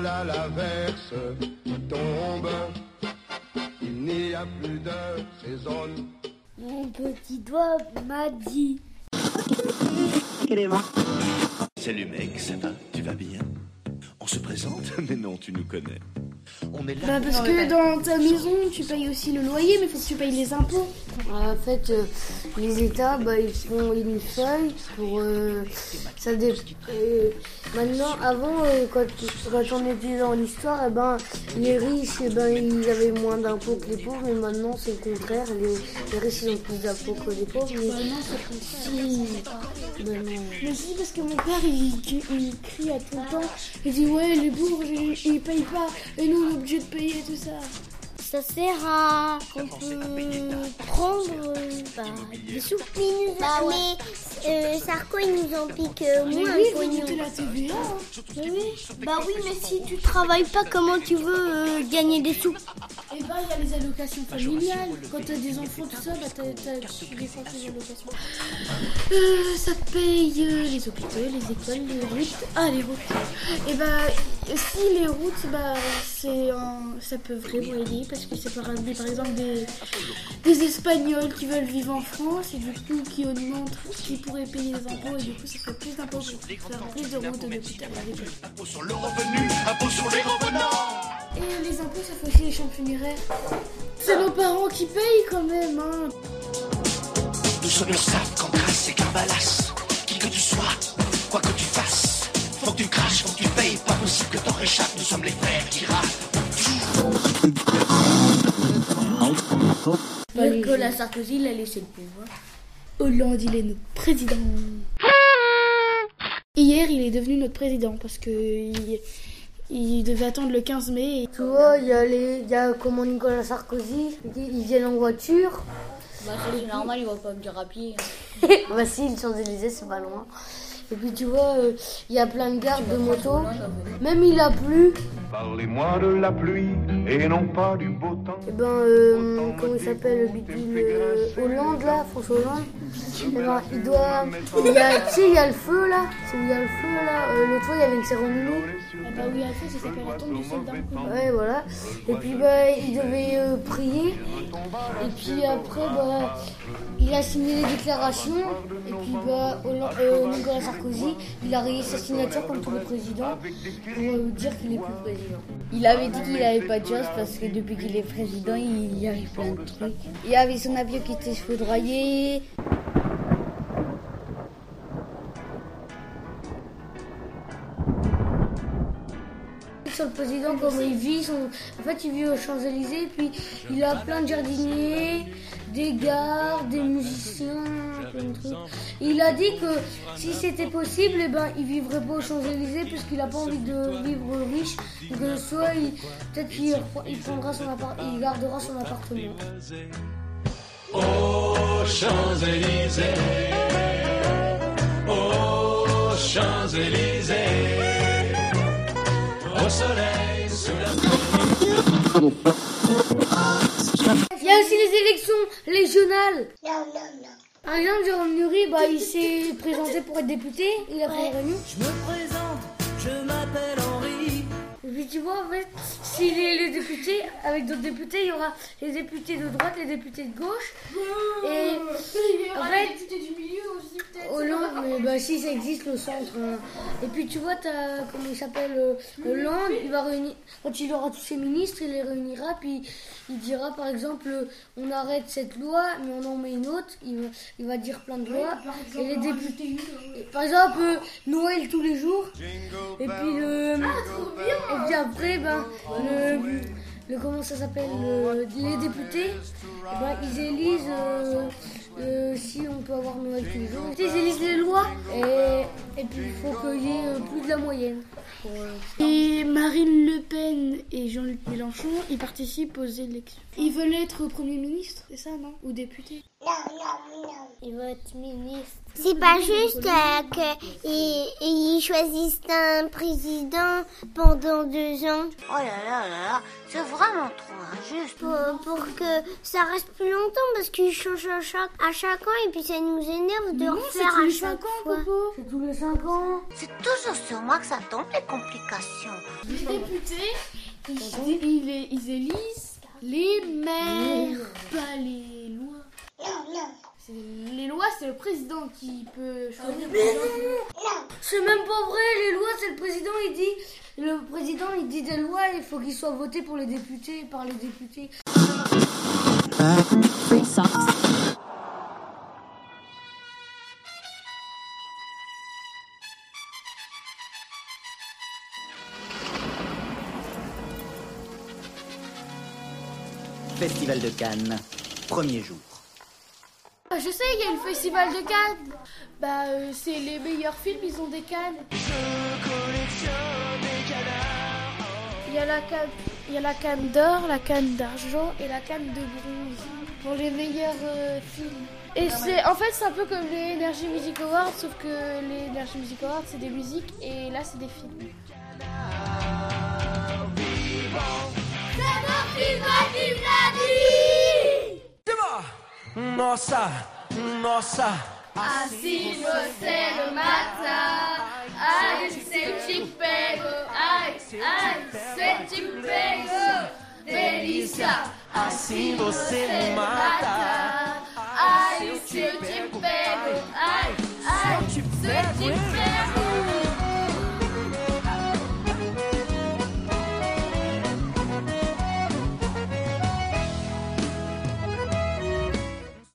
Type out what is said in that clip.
voilà l'averse tombe. Il n'y a plus de saison. Mon petit doigt m'a dit. Salut mec, ça va? Tu vas bien? On se présente? Mais non, tu nous connais. On est là. Bah parce que dans ta maison, tu payes aussi le loyer, mais faut que tu payes les impôts. En fait, euh, les États, bah, ils font une feuille pour... euh, ça dé- euh, maintenant, avant, quand, quand on était en histoire, eh ben, les riches, eh ben, ils avaient moins d'impôts que les pauvres, mais maintenant, c'est le contraire. Les, les riches, ils ont plus d'impôts que les pauvres. Mais Bah non, c'est comme ça. si... Ben non. Mais si, parce que mon père, il, il crie à tout le temps. Il dit, ouais, les bourges, ils, ils payent pas. Et nous, on est obligés de payer tout ça. Ça sert à qu'on peut prendre bah, des sous. Bah, mais euh, Sarko, il nous en pique euh, moins oui, pognon. la TVA. hein. Mais oui. Bah oui, mais si tu travailles pas, comment tu veux euh, gagner des sous Et bah, il y a les allocations familiales. Quand t'as des enfants, tout ça, bah, t'as, tu défends tes allocations. Euh, ça paye euh, les hôpitaux, les écoles, les routes. Ah, les routes. Et bah, si les routes, bah, c'est un- ça peut vraiment aider parce que c'est par, par exemple des, des Espagnols qui veulent vivre en France et du coup qui augmentent, qui pourraient payer les impôts et du coup ça ferait plus d'impôts pour faire plus de routes d'hôpital. avec eux. Impôt sur le revenu, impôt sur les revenants Et les impôts, ça fait aussi les champs funéraires. C'est nos parents qui payent quand même, hein. Nous sommes URSAF, Cancras et Carbalas. Qui que tu sois, quoi que tu fasses. Faut que tu craches, faut que tu payes. Pas possible que t'en réchappes. Nous sommes les frères qui Nicolas Sarkozy, il a laissé le pouvoir. Hollande, il est notre président. Hier, il est devenu notre président parce que il, il devait attendre le 15 mai. et- Tu vois, il y a les, il y a comment Nicolas Sarkozy, ils ils viennent en voiture. Bah, c'est normal, il va pas me dire à pied. bah si, les Champs-Élysées, c'est pas loin. Et puis tu vois, euh, il y a plein de gardes de moto. Même il a plu. Parlez-moi de la pluie et non pas du beau temps. Et ben, euh, comment il s'appelle, le bidule euh, Hollande là, François Hollande. Eh ben, il doit. Il y a, tu sais, il y a le feu là. C'est où il y a le feu là. Euh, L'autre fois, il y avait une cérémonie. Ah bah oui, à fait, ça s'appelle la tombe du soldat. Ouais, voilà. Et puis, bah, il devait euh, prier. Et puis après, bah, il a signé les déclarations. Et puis, bah, Hollande- euh, Nicolas Sarkozy, il a rayé sa signature comme tous les présidents pour euh, dire qu'il est plus président. Il avait dit qu'il avait pas de chance parce que depuis qu'il est président, il y arrive plein de trucs. Il y avait son avion qui était foudroyé. Président, comment il vit, son... en fait, il vit aux Champs-Élysées, puis il a plein de jardiniers, des gares, des musiciens, plein de trucs. Il a dit que si c'était possible, eh ben, il vivrait pas aux Champs-Élysées, puisqu'il a pas envie de vivre riche. Donc, soit il... peut-être qu'il il prendra son appart... il gardera son appartement. Aux Champs-Élysées, aux Champs-Élysées, soleil, sous la Il y a aussi les élections régionales. Par exemple, Jérôme Nury, bah, il s'est présenté pour être député, il a fait une réunion. Je me présente, je m'appelle Henri. Et puis tu vois, en fait, si les, les députés, avec d'autres députés, il y aura les députés de droite, les députés de gauche. Et en fait, du milieu aussi, peut-être. Hollande, mais bah si ça existe le centre. hein. Et puis tu vois, t'as, comment il s'appelle, euh, Hollande, il va réunir, quand il aura tous ses ministres, il les réunira, puis il dira par exemple, on arrête cette loi, mais on en met une autre, il va, il va dire plein de lois. Et les députés, par exemple, euh, Noël tous les jours, et puis le, et puis après, ben, le, le comment ça s'appelle, le- les députés, eh ben, ils élisent euh, euh, si on peut avoir Noël tous les jours. Ils élisent les lois et, et puis il faut qu'il y ait euh, plus de la moyenne. Et Marine Le Pen et Jean-Luc Mélenchon, ils participent aux élections. Ils veulent être Premier ministre, c'est ça, non? Ou député? Et votre ministre C'est pas juste euh, qu'ils choisissent un président pendant deux ans. Oh là là là là, c'est vraiment trop injuste. Pour, pour que ça reste plus longtemps parce qu'ils changent à chaque, à chaque an et puis ça nous énerve de Non, refaire c'est tous à les chaque cinq ans, fois. C'est tous les 5 ans. C'est toujours sur moi que ça tombe les complications. Les députés, ils, ils- ils élisent les maires, pas les lois. C'est- Les lois, c'est le président qui peut choisir. C'est même pas vrai, les lois, c'est le président, il dit. Le président, il dit des lois, il faut qu'ils soient votés pour les députés, par les députés. Festival de Cannes, premier jour. Ah, je sais, il y a le festival de Cannes. Bah, euh, c'est les meilleurs films, ils ont des cannes. Il y a la canne, il y a la canne d'or, la canne d'argent et la canne de bronze pour les meilleurs euh, films. Et c'est, en fait, c'est un peu comme les Energy Music Awards, sauf que les Energy Music Awards c'est des musiques et là c'est des films. Nossa, nossa. Assim você não mata, ai, se eu te pego, ai, ai, se eu te pego, delícia. Assim você me mata. Ai, se eu te pego, ai, ai, se eu te pego,